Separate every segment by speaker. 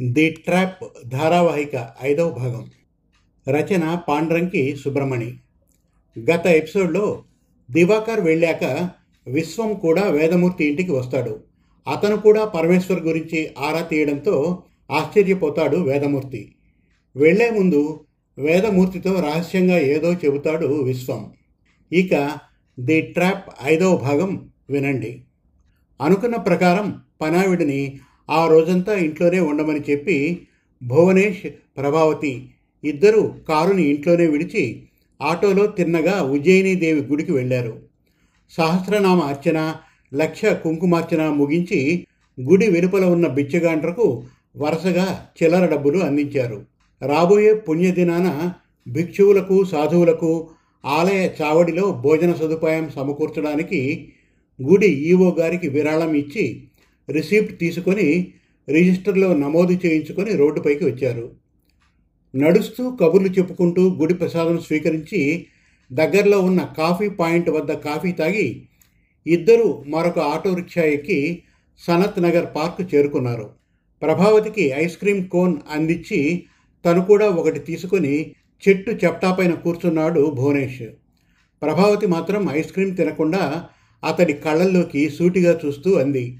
Speaker 1: The trap ధారావాహిక ఐదవ భాగం. రచన పాండ్రంకి సుబ్రమణి గత ఎపిసోడ్లో దివాకర్ వెళ్ళాక విశ్వం కూడా వేదమూర్తి ఇంటికి వస్తాడు. అతను కూడా పరమేశ్వర్ గురించి ఆరా తీయడంతో ఆశ్చర్యపోతాడు వేదమూర్తి. వెళ్ళే ముందు వేదమూర్తితో రహస్యంగా ఏదో చెబుతాడు విశ్వం. ఇక ది ట్రాప్ ఐదవ భాగం వినండి. అనుకున్న ప్రకారం పనావిడిని ఆ రోజంతా ఇంట్లోనే ఉండమని చెప్పి భువనేష్ ప్రభావతి ఇద్దరు కారుని ఇంట్లోనే విడిచి ఆటోలో తిన్నగా ఉజ్జయినీదేవి గుడికి వెళ్ళారు. సహస్రనామ అర్చన లక్ష కుంకుమార్చన ముగించి గుడి వెలుపల ఉన్న బిచ్చగాండ్రకు వరుసగా చిల్లర డబ్బులు అందించారు. రాబోయే పుణ్యదినాన భిక్షువులకు సాధువులకు ఆలయ చావడిలో భోజన సదుపాయం సమకూర్చడానికి గుడి ఈవో గారికి విరాళం ఇచ్చి రిసీప్ట్ తీసుకొని రిజిస్టర్లో నమోదు చేయించుకొని రోడ్డుపైకి వచ్చారు. నడుస్తూ కబుర్లు చెప్పుకుంటూ గుడి ప్రసాదం స్వీకరించి దగ్గరలో ఉన్న కాఫీ పాయింట్ వద్ద కాఫీ తాగి ఇద్దరు మరొక ఆటో రిక్షా ఎక్కి సనత్ నగర్ పార్క్ చేరుకున్నారు. ప్రభావతికి ఐస్ క్రీమ్ కోన్ అందించి తను కూడా ఒకటి తీసుకొని చెట్టు చెప్టాపైన కూర్చున్నాడు భువనేష్. ప్రభావతి మాత్రం ఐస్ క్రీమ్ తినకుండా అతడి కళ్ళల్లోకి సూటిగా చూస్తూ అంది.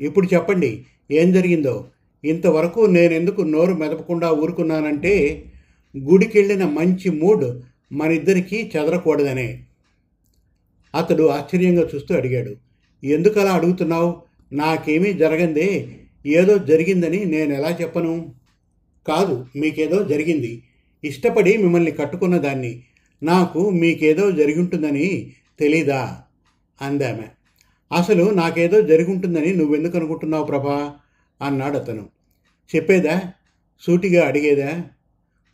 Speaker 1: ఇప్పుడు చెప్పండి. ఏం జరిగిందో? ఇంతవరకు నేనెందుకు నోరు మెదపకుండా ఊరుకున్నానంటే గుడికెళ్ళిన మంచి మూడ్ మనిద్దరికీ చెదరకూడదనే. అతడు ఆశ్చర్యంగా చూస్తూ అడిగాడు. ఎందుకలా అడుగుతున్నావు? నాకేమీ జరగందే. ఏదో జరిగిందని నేను ఎలా చెప్పను? కాదు మీకేదో జరిగింది. ఇష్టపడి మిమ్మల్ని కట్టుకున్న దాన్ని నాకు మీకేదో జరిగుంటుందని తెలీదా? అందామె. అసలు నాకేదో జరుగుంటుందని నువ్వెందుకు అనుకుంటున్నావు ప్రభా? అన్నాడు అతను. చెప్పేదా? సూటిగా అడిగేదా?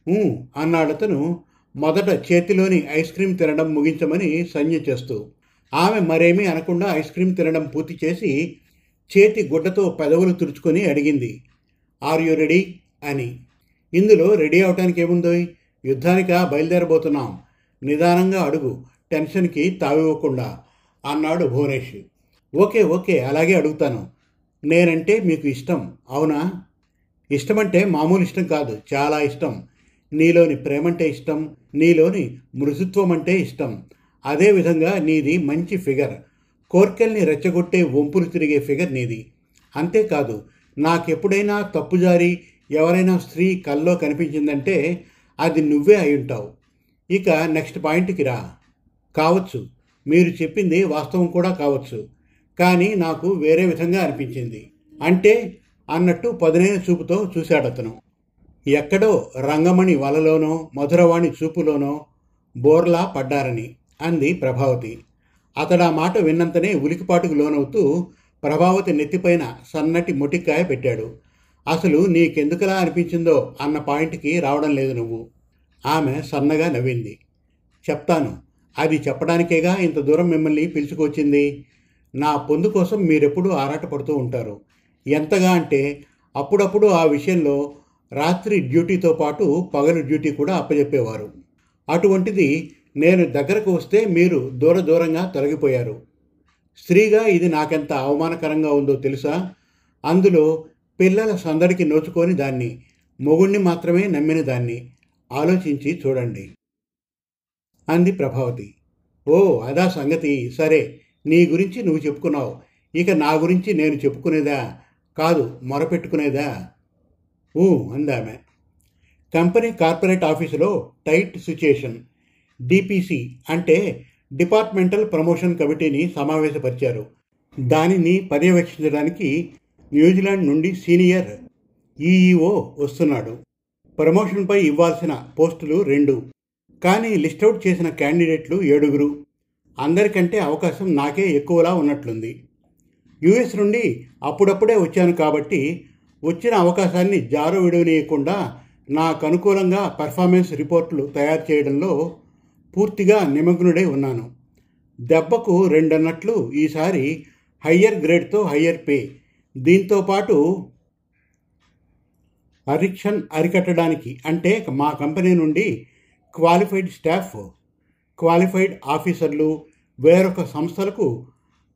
Speaker 1: "ఊ" అన్నాడతను మొదట చేతిలోని ఐస్ క్రీమ్ తినడం ముగించమని సంజ్ఞ చేస్తూ. ఆమె మరేమీ అనకుండా ఐస్ క్రీమ్ తినడం పూర్తి చేసి చేతి గుడ్డతో పెదవులు తుడుచుకొని అడిగింది. ఆర్ యు రెడీ అని. ఇందులో రెడీ అవటానికి ఏముందో? యుద్ధానికా? బయలుదేరబోతున్నాం. నిదానంగా అడుగు. టెన్షన్కి తావివ్వకుండా. అన్నాడు భువనేష్. ఓకే ఓకే అలాగే అడుగుతాను. నేనంటే మీకు ఇష్టం. అవునా? ఇష్టమంటే మామూలు ఇష్టం కాదు చాలా ఇష్టం. నీలోని ప్రేమంటే ఇష్టం నీలోని మృదుత్వం అంటే ఇష్టం అదేవిధంగా నీది మంచి ఫిగర్. కోర్కెల్ని రెచ్చగొట్టే వంపులు తిరిగే ఫిగర్ నీది. అంతేకాదు నాకెప్పుడైనా తప్పుజారి ఎవరైనా స్త్రీ కల్లో కనిపించిందంటే అది నువ్వే అయి ఉంటావు. ఇక నెక్స్ట్ పాయింట్కి రా. కావచ్చు. మీరు చెప్పింది వాస్తవం కూడా కావచ్చు. కానీ నాకు వేరే విధంగా అనిపించింది. అంటే అన్నట్టు పదునైన చూపుతో చూశాడతను. ఎక్కడో రంగమణి వలలోనో మధురవాణి చూపులోనో బోర్లా పడ్డారని అంది ప్రభావతి. అతడా మాట విన్నంతనే ఉలికిపాటుకు లోనవుతూ ప్రభావతి నెత్తిపైన సన్నటి మొటికాయ పెట్టాడు. అసలు నీకెందుకలా అనిపించిందో అన్న పాయింట్కి రావడం లేదు నువ్వు. ఆమె సన్నగా నవ్వింది. చెప్తాను. అది చెప్పడానికేగా ఇంత దూరం మిమ్మల్ని పిలుచుకొచ్చింది? నా పొందు కోసం మీరెప్పుడూ ఆరాటపడుతూ ఉంటారు. ఎంతగా అంటే అప్పుడప్పుడు ఆ విషయంలో రాత్రి డ్యూటీతో పాటు పగలు డ్యూటీ కూడా అప్పజెప్పేవారు. అటువంటిది నేను దగ్గరకు వస్తే మీరు దూర దూరంగా తొలగిపోయారు. స్త్రీగా ఇది నాకెంత అవమానకరంగా ఉందో తెలుసా? అందులో పిల్లల సందడికి నోచుకొని దాన్ని మొగుణ్ణి మాత్రమే నమ్మిన దాన్ని ఆలోచించి చూడండి. అంది ప్రభావతి. ఓ అదా సంగతి. సరే నీ గురించి నువ్వు చెప్పుకున్నావు. ఇక నా గురించి నేను చెప్పుకునేదా? కాదు మొరపెట్టుకునేదా? ఊ అందామె. కంపెనీ కార్పొరేట్ ఆఫీసులో టైట్ సిచ్యుయేషన్. డిపిసి అంటే డిపార్ట్మెంటల్ ప్రమోషన్ కమిటీని సమావేశపరిచారు. దానిని పర్యవేక్షించడానికి న్యూజిలాండ్ నుండి సీనియర్ ఈఈఓ వస్తున్నాడు. ప్రమోషన్పై ఇవ్వాల్సిన పోస్టులు రెండు. కానీ లిస్ట్ అవుట్ చేసిన క్యాండిడేట్లు ఏడుగురు. అందరికంటే అవకాశం నాకే ఎక్కువలా ఉన్నట్లుంది. యుఎస్ నుండి అప్పుడప్పుడే వచ్చాను కాబట్టి వచ్చిన అవకాశాన్ని జారు విడవనీయకుండా నాకు అనుకూలంగా పెర్ఫార్మెన్స్ రిపోర్టులు తయారు చేయడంలో పూర్తిగా నిమగ్నుడై ఉన్నాను. దెబ్బకు రెండన్నట్లు ఈసారి హయ్యర్ గ్రేడ్తో హయ్యర్ పే. దీంతో పాటు అరిక్షన్ అరికట్టడానికి అంటే మా కంపెనీ నుండి క్వాలిఫైడ్ స్టాఫ్ క్వాలిఫైడ్ ఆఫీసర్లు వేరొక సంస్థలకు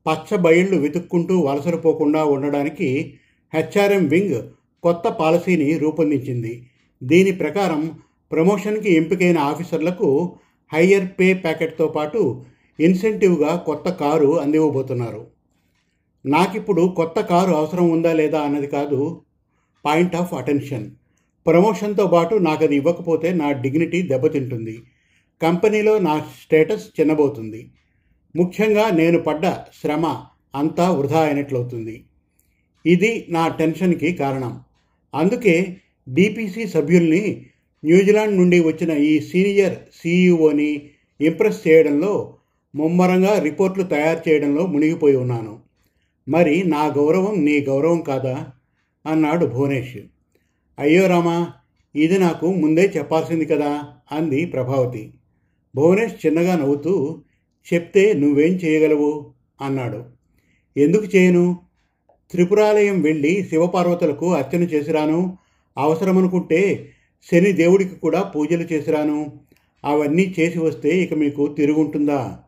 Speaker 1: పచ్చ బయళ్ళు వెతుక్కుంటూ వలసలు పోకుండా ఉండడానికి హెచ్ఆర్ఎం వింగ్ కొత్త పాలసీని రూపొందించింది. దీని ప్రకారం ప్రమోషన్కి ఎంపికైన ఆఫీసర్లకు హయ్యర్ పే ప్యాకెట్తో పాటు ఇన్సెంటివ్గా కొత్త కారు అందివ్వబోతున్నారు. నాకిప్పుడు కొత్త కారు అవసరం ఉందా లేదా అన్నది కాదు పాయింట్ ఆఫ్ అటెన్షన్. ప్రమోషన్తో పాటు నాకు అది ఇవ్వకపోతే నా డిగ్నిటీ దెబ్బతింటుంది. కంపెనీలో నా స్టేటస్ చిన్నబోతుంది. ముఖ్యంగా నేను పడ్డ శ్రమ అంతా వృధా అయినట్లవుతుంది. ఇది నా టెన్షన్కి కారణం. అందుకే డిపిసి సభ్యుల్ని న్యూజిలాండ్ నుండి వచ్చిన ఈ సీనియర్ సీఈఓని ఇంప్రెస్ చేయడంలో ముమ్మరంగా రిపోర్ట్లు తయారు చేయడంలో మునిగిపోయి ఉన్నాను. మరి నా గౌరవం నీ గౌరవం కాదా? అన్నాడు భువనేష్. అయ్యో రామా ఇది నాకు ముందే చెప్పాల్సింది కదా? అంది ప్రభావతి. భువనేష్ చిన్నగా నవ్వుతూ చెప్తే నువ్వేం చేయగలవు? అన్నాడు. ఎందుకు చేయను? త్రిపురాలయం వెళ్ళి శివపార్వతులకు అర్చన చేసిరాను. అవసరమనుకుంటే శని దేవుడికి కూడా పూజలు చేసిరాను. అవన్నీ చేసి వస్తే ఇక మీకు తిరుగుంటుందా?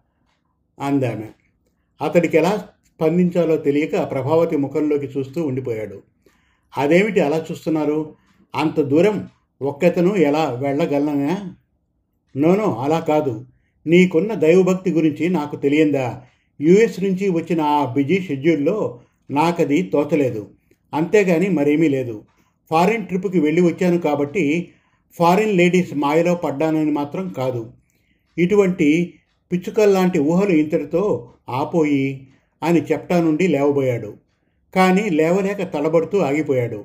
Speaker 1: అందామె. అతడికి ఎలా స్పందించాలో తెలియక ప్రభావతి ముఖంలోకి చూస్తూ ఉండిపోయాడు. అదేమిటి అలా చూస్తున్నారు? అంత దూరం ఒక్కతను ఎలా వెళ్ళగలనా? నోనో అలా కాదు. నీకున్న దైవభక్తి గురించి నాకు తెలియందా? యుఎస్ నుంచి వచ్చిన ఆ బిజీ షెడ్యూల్లో నాకది తోచలేదు. అంతేగాని మరేమీ లేదు. ఫారిన్ ట్రిప్కి వెళ్ళి వచ్చాను కాబట్టి ఫారిన్ లేడీస్ మాయలో పడ్డానని మాత్రం కాదు. ఇటువంటి పిచ్చుకల్లాంటి ఊహలు ఇంతటితో ఆపోయి అని చెప్టా నుండి లేవబోయాడు. కానీ లేవలేక తడబడుతూ ఆగిపోయాడు.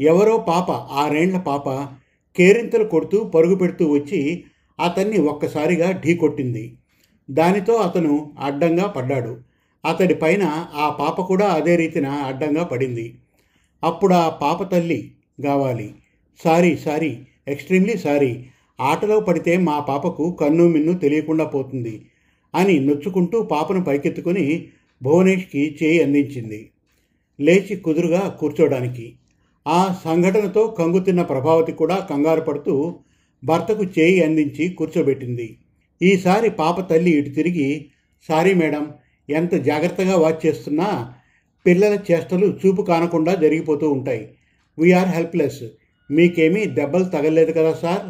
Speaker 1: ఎవరో పాప ఆరేండ్ల పాప కేరింతలు కొడుతూ పరుగు పెడుతూ వచ్చి అతన్ని ఒక్కసారిగా ఢీకొట్టింది దానితో అతను అడ్డంగా పడ్డాడు. అతడి పైన ఆ పాప కూడా అదే రీతిన అడ్డంగా పడింది. అప్పుడు ఆ పాప తల్లి కావాలి సారీ సారీ ఎక్స్ట్రీమ్లీ సారీ. ఆటలో పడితే మా పాపకు కన్ను మిన్ను తెలియకుండా పోతుంది అని నొచ్చుకుంటూ పాపను పైకెత్తుకుని భువనేష్కి చేయి అందించింది. లేచి కుదురుగా కూర్చోడానికి. ఆ సంఘటనతో కంగుతిన్న ప్రభావతి కూడా కంగారు పడుతూ భర్తకు చేయి అందించి కూర్చోబెట్టింది. ఈసారి పాప తల్లి ఇటు తిరిగి సారీ మేడం ఎంత జాగ్రత్తగా వాచ్ చేస్తున్నా పిల్లల చేష్టలు చూపు కానకుండా జరిగిపోతూ ఉంటాయి. వీఆర్ హెల్ప్లెస్ మీకేమీ దెబ్బలు తగలేదు కదా సార్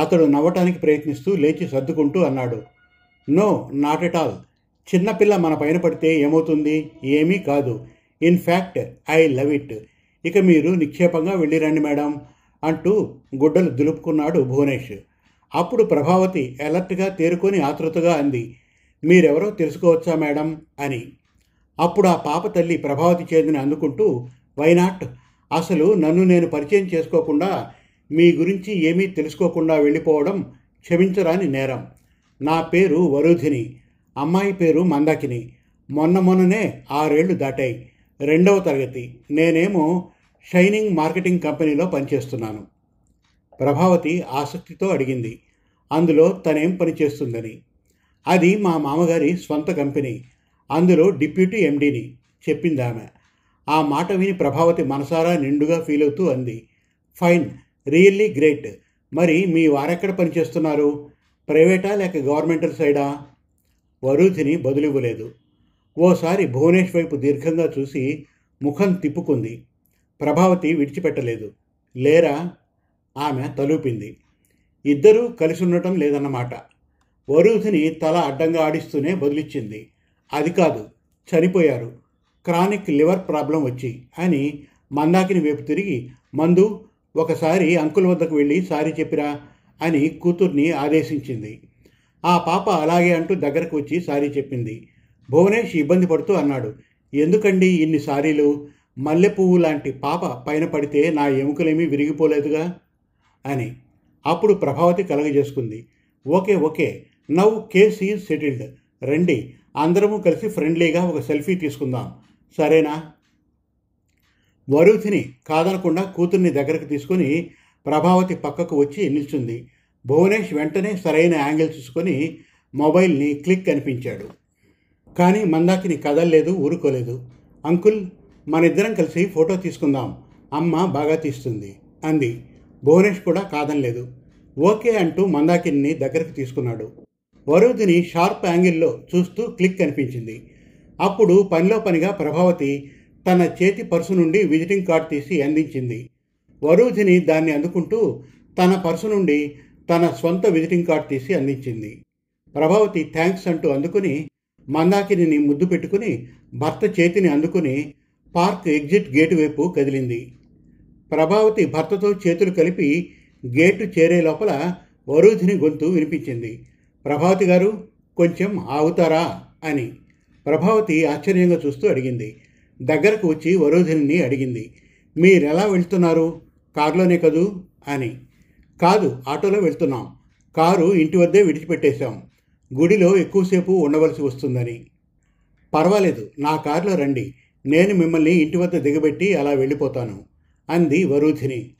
Speaker 1: అతడు నవ్వటానికి ప్రయత్నిస్తూ లేచి సర్దుకుంటూ అన్నాడు. No not at all. చిన్నపిల్ల మన పైన పడితే ఏమవుతుంది? ఏమీ కాదు. In fact I love it. ఇక మీరు నిక్షేపంగా వెళ్ళిరండి మేడం. అంటూ గుడ్డలు దులుపుకున్నాడు భువనేష్ అప్పుడు ప్రభావతి ఎలర్ట్గా తేరుకొని ఆతృతగా అంది మీరెవరో తెలుసుకోవచ్చా మేడం? అని. అప్పుడు ఆ పాప తల్లి ప్రభావతి చేతిని అందుకుంటూ వైనాట్ అసలు నన్ను నేను పరిచయం చేసుకోకుండా మీ గురించి ఏమీ తెలుసుకోకుండా వెళ్ళిపోవడం క్షమించరాని నేరం. నా పేరు వరుధిని అమ్మాయి పేరు మందాకిని. మొన్న మొన్ననే ఆరేళ్ళు దాటాయి. రెండవ తరగతి. నేనేమో షైనింగ్ మార్కెటింగ్ కంపెనీలో పనిచేస్తున్నాను. ప్రభావతి ఆసక్తితో అడిగింది. అందులో తనేం పని చేస్తుందని అది మా మామగారి స్వంత కంపెనీ. అందులో డిప్యూటీ ఎండీని చెప్పింది ఆమె ఆ మాట విని ప్రభావతి మనసారా నిండుగా ఫీల్ అవుతూ అంది. Fine really great. మరి మీ వారెక్కడ పనిచేస్తున్నారు? ప్రైవేటా లేక గవర్నమెంటల్ సైడా? వరుధిని బదులివ్వలేదు. ఓసారి భువనేష్ వైపు దీర్ఘంగా చూసి ముఖం తిప్పుకుంది. ప్రభావతి విడిచిపెట్టలేదు. లేరా? ఆమె తలూపింది. ఇద్దరూ కలిసి ఉండటం లేదన్నమాట. వరుధిని తల అడ్డంగా ఆడిస్తూనే బదిలిచ్చింది అది కాదు చనిపోయారు. క్రానిక్ లివర్ ప్రాబ్లం వచ్చి అని మందాకిని వైపు తిరిగి మందు ఒకసారి అంకుల్ వద్దకు వెళ్ళి సారీ చెప్పిరా అని కూతుర్ని ఆదేశించింది. ఆ పాప అలాగే అంటూ దగ్గరకు వచ్చి సారీ చెప్పింది. భువనేష్ ఇబ్బంది పడుతూ అన్నాడు ఎందుకండి ఇన్ని సారీలు? మల్లె పువ్వు లాంటి పాప పైన పడితే నా ఎముకలేమీ విరిగిపోలేదుగా? అని అప్పుడు Prabhavati కలగజేసుకుంది. Okay okay. Now case is settled. రండి అందరము కలిసి ఫ్రెండ్లీగా ఒక సెల్ఫీ తీసుకుందాం. సరేనా? వరుధిని కాదనకుండా కూతుర్ని దగ్గరకు తీసుకుని ప్రభావతి పక్కకు వచ్చి నిల్చుంది. భువనేష్ వెంటనే సరైన యాంగిల్ చూసుకొని మొబైల్ని క్లిక్ కనిపించాడు కానీ మందాకిని కదల్లేదు ఊరుకోలేదు. అంకుల్? మనిద్దరం కలిసి ఫోటో తీసుకుందాం. అమ్మ బాగా తీస్తుంది. అంది. భువనేష్ కూడా కాదనలేదు. ఓకే అంటూ మందాకిని దగ్గరకు తీసుకున్నాడు. వరుదిని షార్ప్ యాంగిల్లో చూస్తూ క్లిక్ కనిపించింది. అప్పుడు పనిలో పనిగా ప్రభావతి తన చేతి పర్సు నుండి విజిటింగ్ కార్డ్ తీసి అందించింది. వరూధిని దాన్ని అందుకుంటూ తన పర్సు నుండి తన సొంత విజిటింగ్ కార్డ్ తీసి అందించింది. ప్రభావతి థ్యాంక్స్ అంటూ అందుకుని మందాకిని ముద్దు పెట్టుకుని భర్త చేతిని అందుకుని పార్క్ ఎగ్జిట్ గేటు వైపు కదిలింది. ప్రభావతి భర్తతో చేతులు కలిపి గేటు చేరే లోపల వరూధిని గొంతు వినిపించింది. ప్రభావతి గారు కొంచెం ఆగుతారా? అని. ప్రభావతి ఆశ్చర్యంగా చూస్తూ అడిగింది. దగ్గరకు వచ్చి వరోధిని అడిగింది. మీరెలా వెళ్తున్నారు? కారులోనే కదూ? అని. కాదు ఆటోలో వెళ్తున్నాం. కారు ఇంటి వద్దే విడిచిపెట్టేశాం. గుడిలో ఎక్కువసేపు ఉండవలసి వస్తుందని. పర్వాలేదు నా కారులో రండి. నేను మిమ్మల్ని ఇంటి వద్ద దిగబెట్టి అలా వెళ్ళిపోతాను అంది వరూధిని.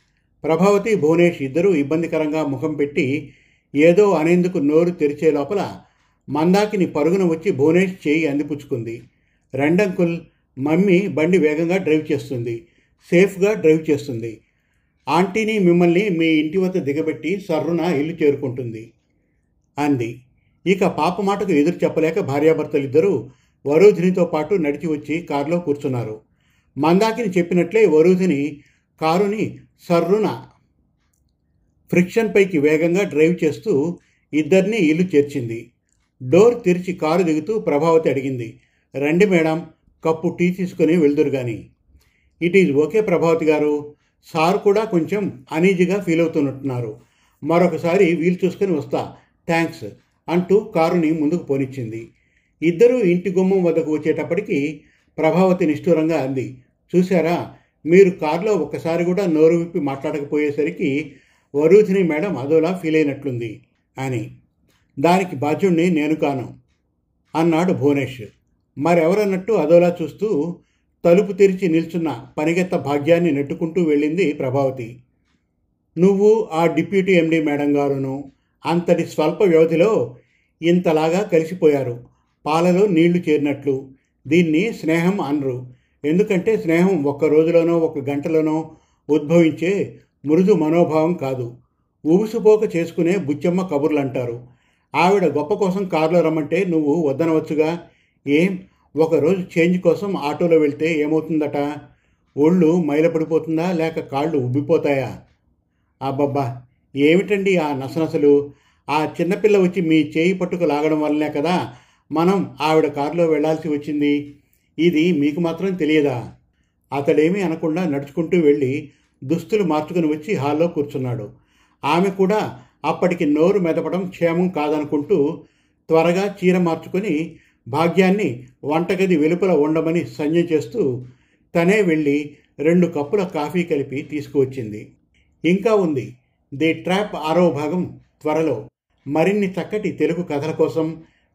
Speaker 1: ప్రభావతి భువనేష్ ఇద్దరూ ఇబ్బందికరంగా ముఖం పెట్టి ఏదో అనేందుకు నోరు తెరిచే లోపల మందాకిని పరుగున వచ్చి భువనేష్ చేయి అందిపుచ్చుకుంది. రెండంకుల్ మమ్మీ బండి వేగంగా డ్రైవ్ చేస్తుంది సేఫ్గా డ్రైవ్ చేస్తుంది. ఆంటీని మిమ్మల్ని మీ ఇంటి వద్ద దిగబెట్టి సర్రున ఇల్లు చేరుకుంటుంది అంది. ఇక పాప మాటకు ఎదురు చెప్పలేక భార్యాభర్తలిద్దరూ వరూధినితో పాటు నడిచి వచ్చి కారులో కూర్చున్నారు. మందాకిని చెప్పినట్లే వరూధిని కారుని సర్రున ఫ్రిక్షన్ పైకి వేగంగా డ్రైవ్ చేస్తూ ఇద్దరిని ఇల్లు చేర్చింది. డోర్ తెరిచి కారు దిగుతూ ప్రభావతి అడిగింది రండి మేడం కప్పు టీ తీసుకుని వెళ్దురు గాని. ఇట్ ఈజ్ ఓకే ప్రభావతి గారు. సార్ కూడా కొంచెం అనీజీగా ఫీల్ అవుతున్నట్టున్నారు. మరొకసారి వీలు చూసుకొని వస్తా. థ్యాంక్స్ అంటూ కారుని ముందుకు పోనిచ్చింది. ఇద్దరూ ఇంటి గుమ్మం వద్దకు వచ్చేటప్పటికి ప్రభావతి నిష్ఠూరంగా అంది. చూశారా? మీరు కారులో ఒక్కసారి కూడా నోరు విప్పి మాట్లాడకపోయేసరికి వరూధిని మేడం అదోలా ఫీల్ అయినట్లుంది అని. దానికి బాధ్యుణ్ణి నేను కాను అన్నాడు భువనేష్. మరెవరన్నట్టు అదోలా చూస్తూ తలుపు తెరిచి నిల్చున్న పనిగెత్త భాగ్యాన్ని నెట్టుకుంటూ వెళ్ళింది ప్రభావతి. నువ్వు ఆ డిప్యూటీ ఎండీ మేడం గారును అంతటి స్వల్ప వ్యవధిలో ఇంతలాగా కలిసిపోయారు. పాలలో నీళ్ళు చేరినట్లు. దీన్ని స్నేహం అనరు. ఎందుకంటే స్నేహం ఒక్క రోజులోనో ఒక గంటలోనో ఉద్భవించే మృదు మనోభావం కాదు. ఊగుసుపోక చేసుకునే బుచ్చమ్మ కబుర్లు అంటారు ఆవిడ గొప్ప కోసం కారులో రమ్మంటే నువ్వు వద్దనవచ్చుగా? ఏం? ఒకరోజు చేంజ్ కోసం ఆటోలో వెళ్తే ఏమవుతుందట? ఒళ్ళు మైలపడిపోతుందా? లేక కాళ్ళు ఉబ్బిపోతాయా? అబ్బబ్బా! ఏమిటండి ఆ నసనసలు? ఆ చిన్నపిల్ల వచ్చి మీ చేయి పట్టుకు లాగడం వల్లనే కదా మనం ఆవిడ కారులో వెళ్ళాల్సి వచ్చింది. ఇది మీకు మాత్రం తెలియదా? అతడేమీ అనకుండా నడుచుకుంటూ వెళ్ళి దుస్తులు మార్చుకుని వచ్చి హాల్లో కూర్చున్నాడు. ఆమె కూడా అప్పటికి నోరు మెదపడం క్షేమం కాదనుకుంటూ త్వరగా చీర మార్చుకొని భాగ్యాన్ని వంటగది వెలుపల ఉండమని సంజ్ఞ చేస్తూ తనే వెళ్ళి రెండు కప్పుల కాఫీ కలిపి తీసుకువచ్చింది. ఇంకా ఉంది. ది ట్రాప్ ఆరో భాగం త్వరలో. మరిన్ని చక్కటి తెలుగు కథల కోసం